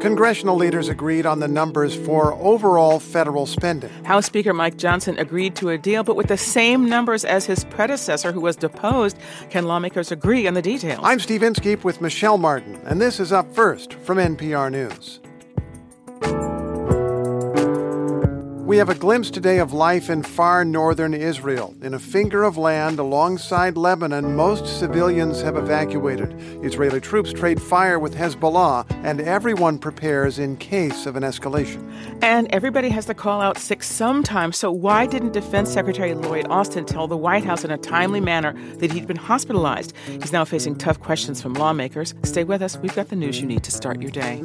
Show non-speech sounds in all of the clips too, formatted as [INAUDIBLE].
Congressional leaders agreed on the numbers for overall federal spending. House Speaker Mike Johnson agreed to a deal, but with the same numbers as his predecessor, who was deposed. Can lawmakers agree on the details? I'm Steve Inskeep with Michelle Martin, and this is Up First from NPR News. We have a glimpse today of life in far northern Israel. In a finger of land alongside Lebanon, most civilians have evacuated. Israeli troops trade fire with Hezbollah, and everyone prepares in case of an escalation. And everybody has to call out sick sometime. So, why didn't Defense Secretary Lloyd Austin tell the White House in a timely manner that he'd been hospitalized? He's now facing tough questions from lawmakers. Stay with us. We've got the news you need to start your day.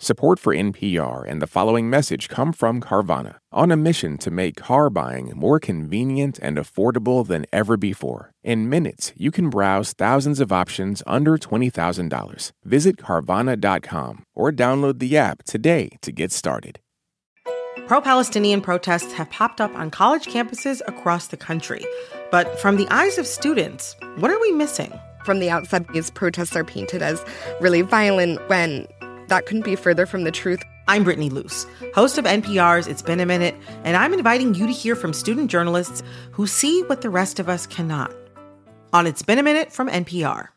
Support for NPR and the following message come from Carvana, on a mission to make car buying more convenient and affordable than ever before. In minutes, you can browse thousands of options under $20,000. Visit Carvana.com or download the app today to get started. Pro Palestinian protests have popped up on college campuses across the country. But from the eyes of students, what are we missing? From the outside, these protests are painted as really violent when that couldn't be further from the truth. I'm Brittany Luce, host of NPR's It's Been a Minute, and I'm inviting you to hear from student journalists who see what the rest of us cannot. On It's Been a Minute from NPR.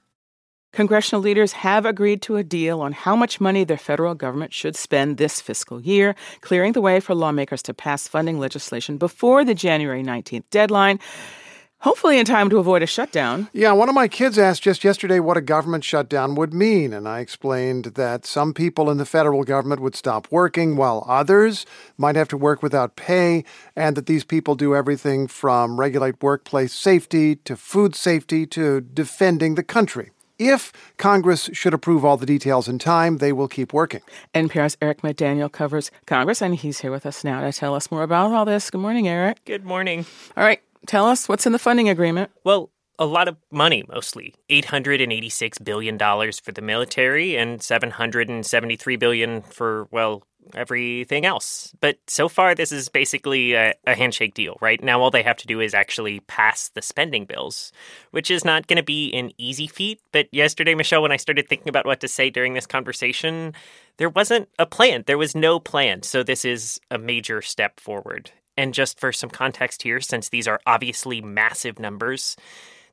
Congressional leaders have agreed to a deal on how much money the federal government should spend this fiscal year, clearing the way for lawmakers to pass funding legislation before the January 19th deadline hopefully in time to avoid a shutdown. Yeah, one of my kids asked just yesterday what a government shutdown would mean, and I explained that some people in the federal government would stop working while others might have to work without pay, and that these people do everything from regulate workplace safety to food safety to defending the country. If Congress should approve all the details in time, they will keep working. NPR's Eric McDaniel covers Congress, and he's here with us now to tell us more about all this. Good morning, Eric. Good morning. All right, Tell us what's in the funding agreement. Well, a lot of money mostly. $886 billion for the military and 773 billion for, well, everything else. But so far, this is basically a, a, handshake deal, right? Now, all they have to do is actually pass the spending bills, which is not going to be an easy feat. But yesterday, Michelle, when I started thinking about what to say during this conversation, there wasn't a plan. There was no plan. So, this is a major step forward. And just for some context here, since these are obviously massive numbers,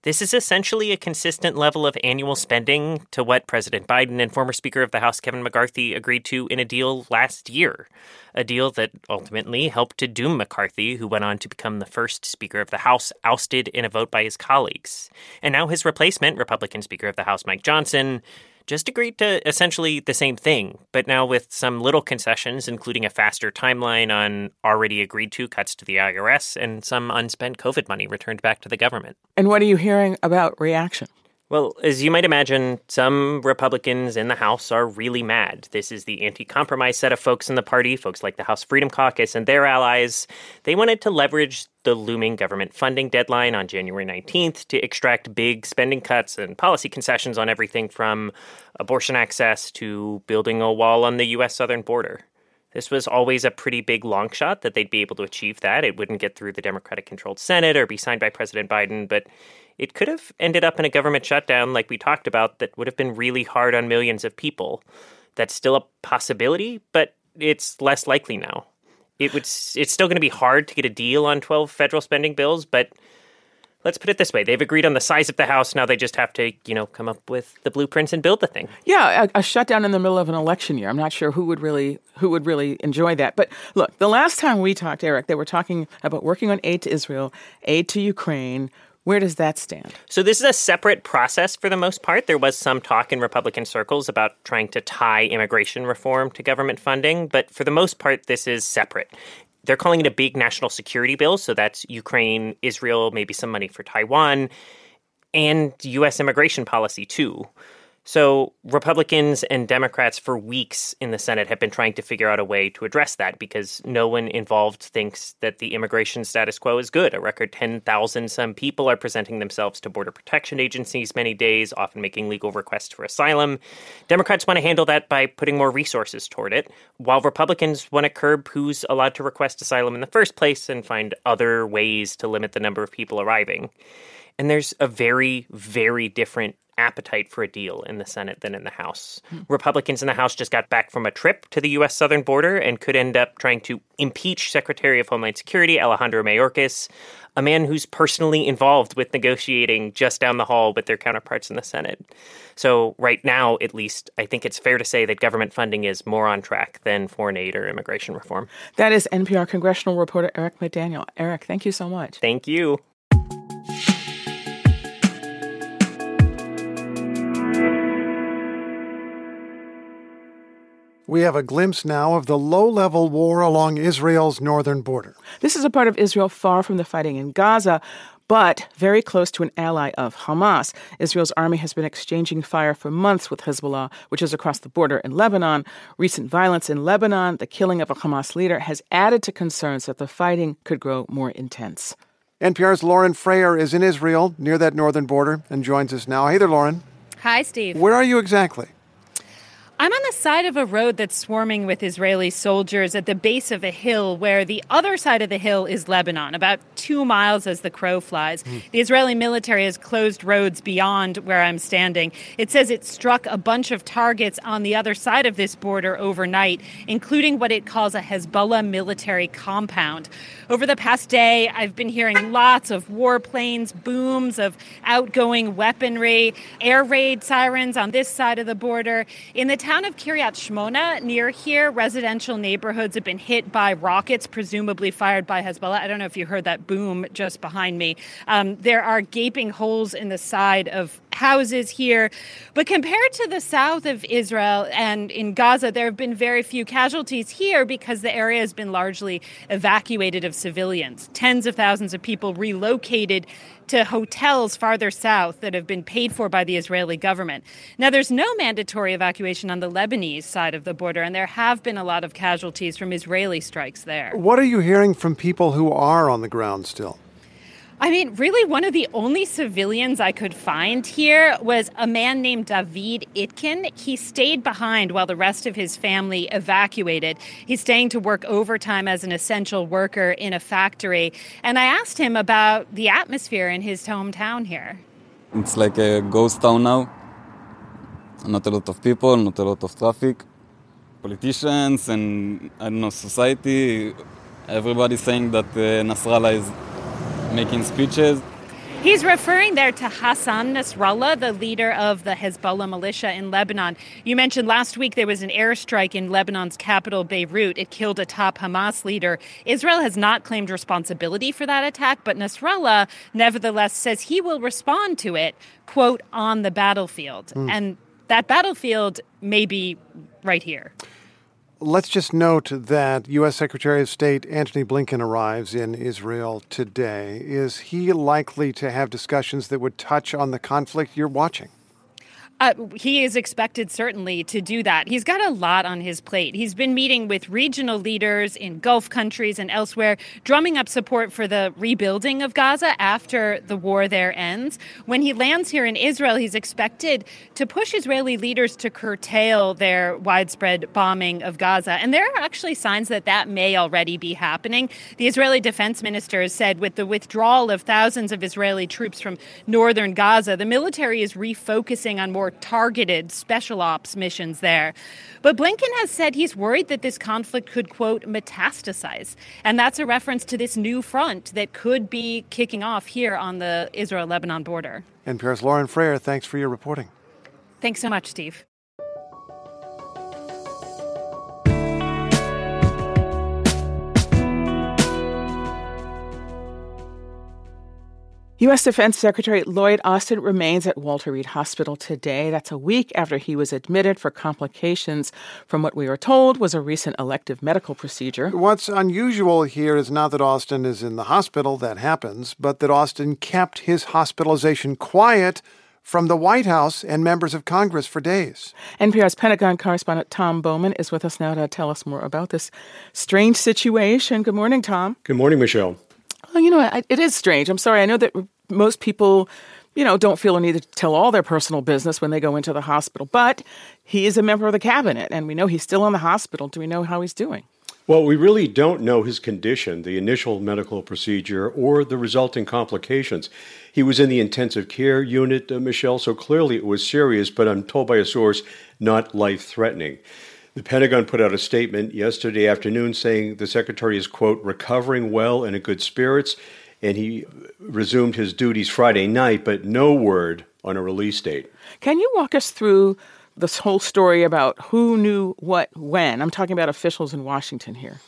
this is essentially a consistent level of annual spending to what President Biden and former Speaker of the House Kevin McCarthy agreed to in a deal last year. A deal that ultimately helped to doom McCarthy, who went on to become the first Speaker of the House ousted in a vote by his colleagues. And now his replacement, Republican Speaker of the House Mike Johnson, just agreed to essentially the same thing, but now with some little concessions, including a faster timeline on already agreed to cuts to the IRS and some unspent COVID money returned back to the government. And what are you hearing about reaction? Well, as you might imagine, some Republicans in the House are really mad. This is the anti compromise set of folks in the party, folks like the House Freedom Caucus and their allies. They wanted to leverage the looming government funding deadline on January 19th to extract big spending cuts and policy concessions on everything from abortion access to building a wall on the U.S. southern border. This was always a pretty big long shot that they'd be able to achieve that. It wouldn't get through the Democratic controlled Senate or be signed by President Biden, but it could have ended up in a government shutdown like we talked about that would have been really hard on millions of people. That's still a possibility, but it's less likely now. It would it's still going to be hard to get a deal on 12 federal spending bills, but let's put it this way. They've agreed on the size of the house. Now they just have to you know come up with the blueprints and build the thing. Yeah a, a, shutdown in the middle of an election year. I'm not sure who would really who would really enjoy that. But look the last time we talked eric they were talking about working on aid to israel aid to ukraine. Where does that stand? So, this is a separate process for the most part. There was some talk in Republican circles about trying to tie immigration reform to government funding, but for the most part, this is separate they're calling it a big national security bill. So that's Ukraine, Israel, maybe some money for Taiwan, and U.S. immigration policy, too. So, Republicans and Democrats for weeks in the Senate have been trying to figure out a way to address that because no one involved thinks that the immigration status quo is good. A record 10,000 some people are presenting themselves to border protection agencies many days, often making legal requests for asylum. Democrats want to handle that by putting more resources toward it, while Republicans want to curb who's allowed to request asylum in the first place and find other ways to limit the number of people arriving. And there's a very, very different appetite for a deal in the Senate than in the House. Hmm. Republicans in the House just got back from a trip to the U.S. southern border and could end up trying to impeach Secretary of Homeland Security Alejandro Mayorkas, a man who's personally involved with negotiating just down the hall with their counterparts in the Senate. So, right now, at least, I think it's fair to say that government funding is more on track than foreign aid or immigration reform. That is NPR congressional reporter Eric McDaniel. Eric, thank you so much. Thank you. We have a glimpse now of the low level war along Israel's northern border. This is a part of Israel far from the fighting in Gaza, but very close to an ally of Hamas. Israel's army has been exchanging fire for months with Hezbollah, which is across the border in Lebanon. Recent violence in Lebanon, the killing of a Hamas leader, has added to concerns that the fighting could grow more intense. NPR's Lauren Frayer is in Israel near that northern border and joins us now. Hey there, Lauren. Hi, Steve. Where are you exactly? I'm on the side of a road that's swarming with Israeli soldiers at the base of a hill where the other side of the hill is Lebanon, about two miles as the crow flies. Mm. The Israeli military has closed roads beyond where I'm standing. It says it struck a bunch of targets on the other side of this border overnight, including what it calls a Hezbollah military compound. Over the past day, I've been hearing lots of warplanes, booms of outgoing weaponry, air raid sirens on this side of the border. In the town of Kiryat Shmona, near here, residential neighborhoods have been hit by rockets, presumably fired by Hezbollah. I don't know if you heard that boom just behind me. Um, there are gaping holes in the side of houses here. But compared to the south of Israel and in Gaza, there have been very few casualties here because the area has been largely evacuated of civilians. Tens of thousands of people relocated to hotels farther south that have been paid for by the Israeli government. Now, there's no mandatory evacuation on the Lebanese side of the border, and there have been a lot of casualties from Israeli strikes there. What are you hearing from people who are on the ground still? I mean, really, one of the only civilians I could find here was a man named David Itkin. He stayed behind while the rest of his family evacuated. He's staying to work overtime as an essential worker in a factory. And I asked him about the atmosphere in his hometown here. It's like a ghost town now. Not a lot of people, not a lot of traffic. Politicians and, I don't know, society, everybody's saying that uh, Nasrallah is making speeches. He's referring there to Hassan Nasrallah, the leader of the Hezbollah militia in Lebanon. You mentioned last week there was an airstrike in Lebanon's capital, Beirut. It killed a top Hamas leader. Israel has not claimed responsibility for that attack, but Nasrallah nevertheless says he will respond to it, quote, on the battlefield. Mm. And that battlefield may be right here. Let's just note that U.S. Secretary of State Antony Blinken arrives in Israel today. Is he likely to have discussions that would touch on the conflict you're watching? Uh, he is expected certainly to do that. He's got a lot on his plate. He's been meeting with regional leaders in Gulf countries and elsewhere, drumming up support for the rebuilding of Gaza after the war there ends. When he lands here in Israel, he's expected to push Israeli leaders to curtail their widespread bombing of Gaza. And there are actually signs that that may already be happening. The Israeli defense minister has said with the withdrawal of thousands of Israeli troops from northern Gaza, the military is refocusing on more targeted special ops missions there. But Blinken has said he's worried that this conflict could, quote, metastasize. And that's a reference to this new front that could be kicking off here on the Israel Lebanon border. And NPR's Lauren Frayer, thanks for your reporting. Thanks so much, Steve. U.S. Defense Secretary Lloyd Austin remains at Walter Reed Hospital today. That's a week after he was admitted for complications from what we were told was a recent elective medical procedure. What's unusual here is not that Austin is in the hospital, that happens, but that Austin kept his hospitalization quiet from the White House and members of Congress for days. NPR's Pentagon correspondent Tom Bowman is with us now to tell us more about this strange situation. Good morning, Tom. Good morning, Michelle. Well, you know, it is strange. I'm sorry. I know that most people you know, don't feel a need to tell all their personal business when they go into the hospital. But he is a member of the cabinet, and we know he's still in the hospital. Do we know how he's doing? Well, we really don't know his condition, the initial medical procedure, or the resulting complications. He was in the intensive care unit, uh, Michelle, so clearly it was serious, but I'm told by a source, not life threatening. The Pentagon put out a statement yesterday afternoon saying the secretary is, quote, recovering well and in good spirits and he resumed his duties Friday night, but no word on a release date. Can you walk us through this whole story about who knew what when? I'm talking about officials in Washington here.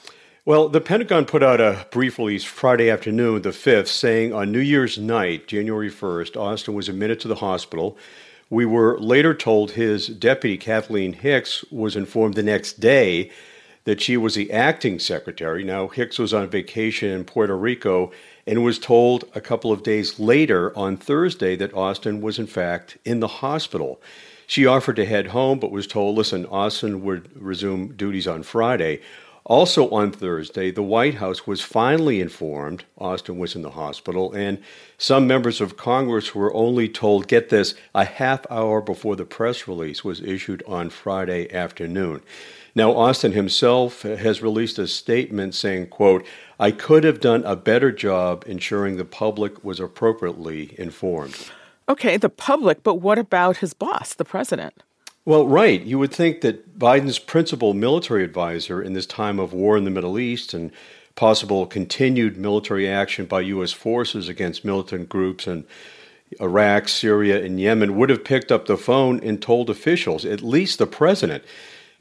Well, the Pentagon put out a brief release Friday afternoon, the 5th, saying on New Year's night, January 1st, Austin was admitted to the hospital. We were later told his deputy, Kathleen Hicks, was informed the next day that she was the acting secretary. Now, Hicks was on vacation in Puerto Rico and was told a couple of days later on Thursday that Austin was in fact in the hospital. She offered to head home, but was told, listen, Austin would resume duties on Friday. Also on Thursday, the White House was finally informed Austin was in the hospital, and some members of Congress were only told, get this, a half hour before the press release was issued on Friday afternoon. Now, Austin himself has released a statement saying, quote, I could have done a better job ensuring the public was appropriately informed. Okay, the public, but what about his boss, the president? Well, right. You would think that Biden's principal military advisor in this time of war in the Middle East and possible continued military action by U.S. forces against militant groups in Iraq, Syria, and Yemen would have picked up the phone and told officials, at least the president,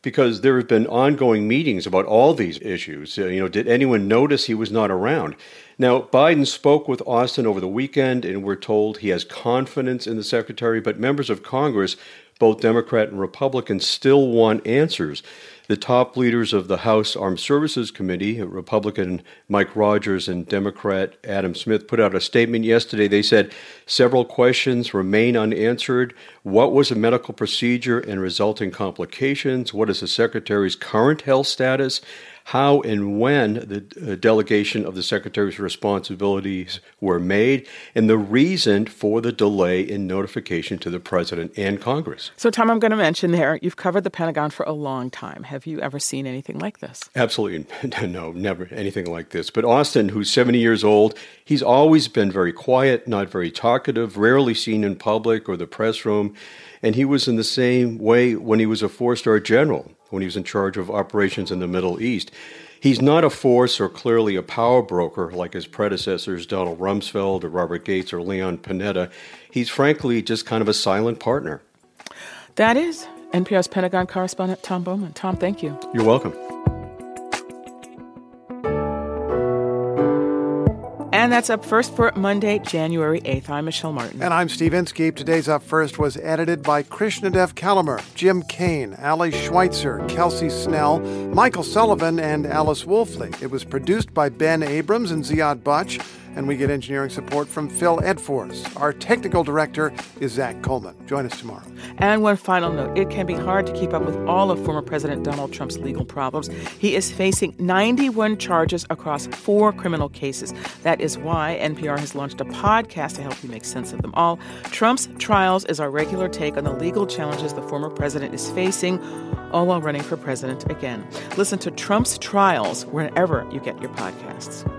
because there have been ongoing meetings about all these issues. Uh, you know, did anyone notice he was not around? Now, Biden spoke with Austin over the weekend, and we're told he has confidence in the secretary, but members of Congress, both Democrat and Republican, still want answers. The top leaders of the House Armed Services Committee, Republican Mike Rogers and Democrat Adam Smith, put out a statement yesterday. They said several questions remain unanswered. What was the medical procedure and resulting complications? What is the Secretary's current health status? how and when the uh, delegation of the Secretary's responsibilities were made, and the reason for the delay in notification to the President and Congress. So, Tom, I'm going to mention there, you've covered the Pentagon for a long time. Have you ever seen anything like this? Absolutely [LAUGHS] no, never anything like this. But Austin, who's 70 years old, he's always been very quiet, not very talkative, rarely seen in public or the press room. And he was in the same way when he was a four star general, when he was in charge of operations in the Middle East. He's not a force or clearly a power broker like his predecessors, Donald Rumsfeld or Robert Gates or Leon Panetta. He's frankly just kind of a silent partner. That is NPR's Pentagon correspondent Tom Bowman. Tom, thank you. You're welcome. And that's up first for Monday, January 8th. I'm Michelle Martin. And I'm Steve Inskeep. Today's Up First was edited by Krishnadev Calamur, Jim Kane, Ally Schweitzer, Kelsey Snell, Michael Sullivan, and Alice Woelfle. It was produced by Ben Abrams and Ziad Buchh and we get engineering support from Phil Edfors. Our technical director is Zac Coleman. Join us tomorrow. And one final note it can be hard to keep up with all of former President Donald Trump's legal problems. He is facing 91 charges across four criminal cases. That is why NPR has launched a podcast to help you make sense of them all. Trump's Trials is our regular take on the legal challenges the former president is facing, all while running for president again. Listen to Trump's Trials wherever you get your podcasts.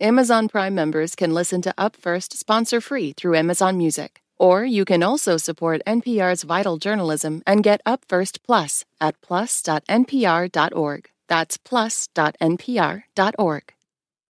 Amazon Prime members can listen to Up First sponsor free through Amazon Music. Or you can also support NPR's vital journalism and get Up First Plus at plus.npr.org. That's plus.npr.org.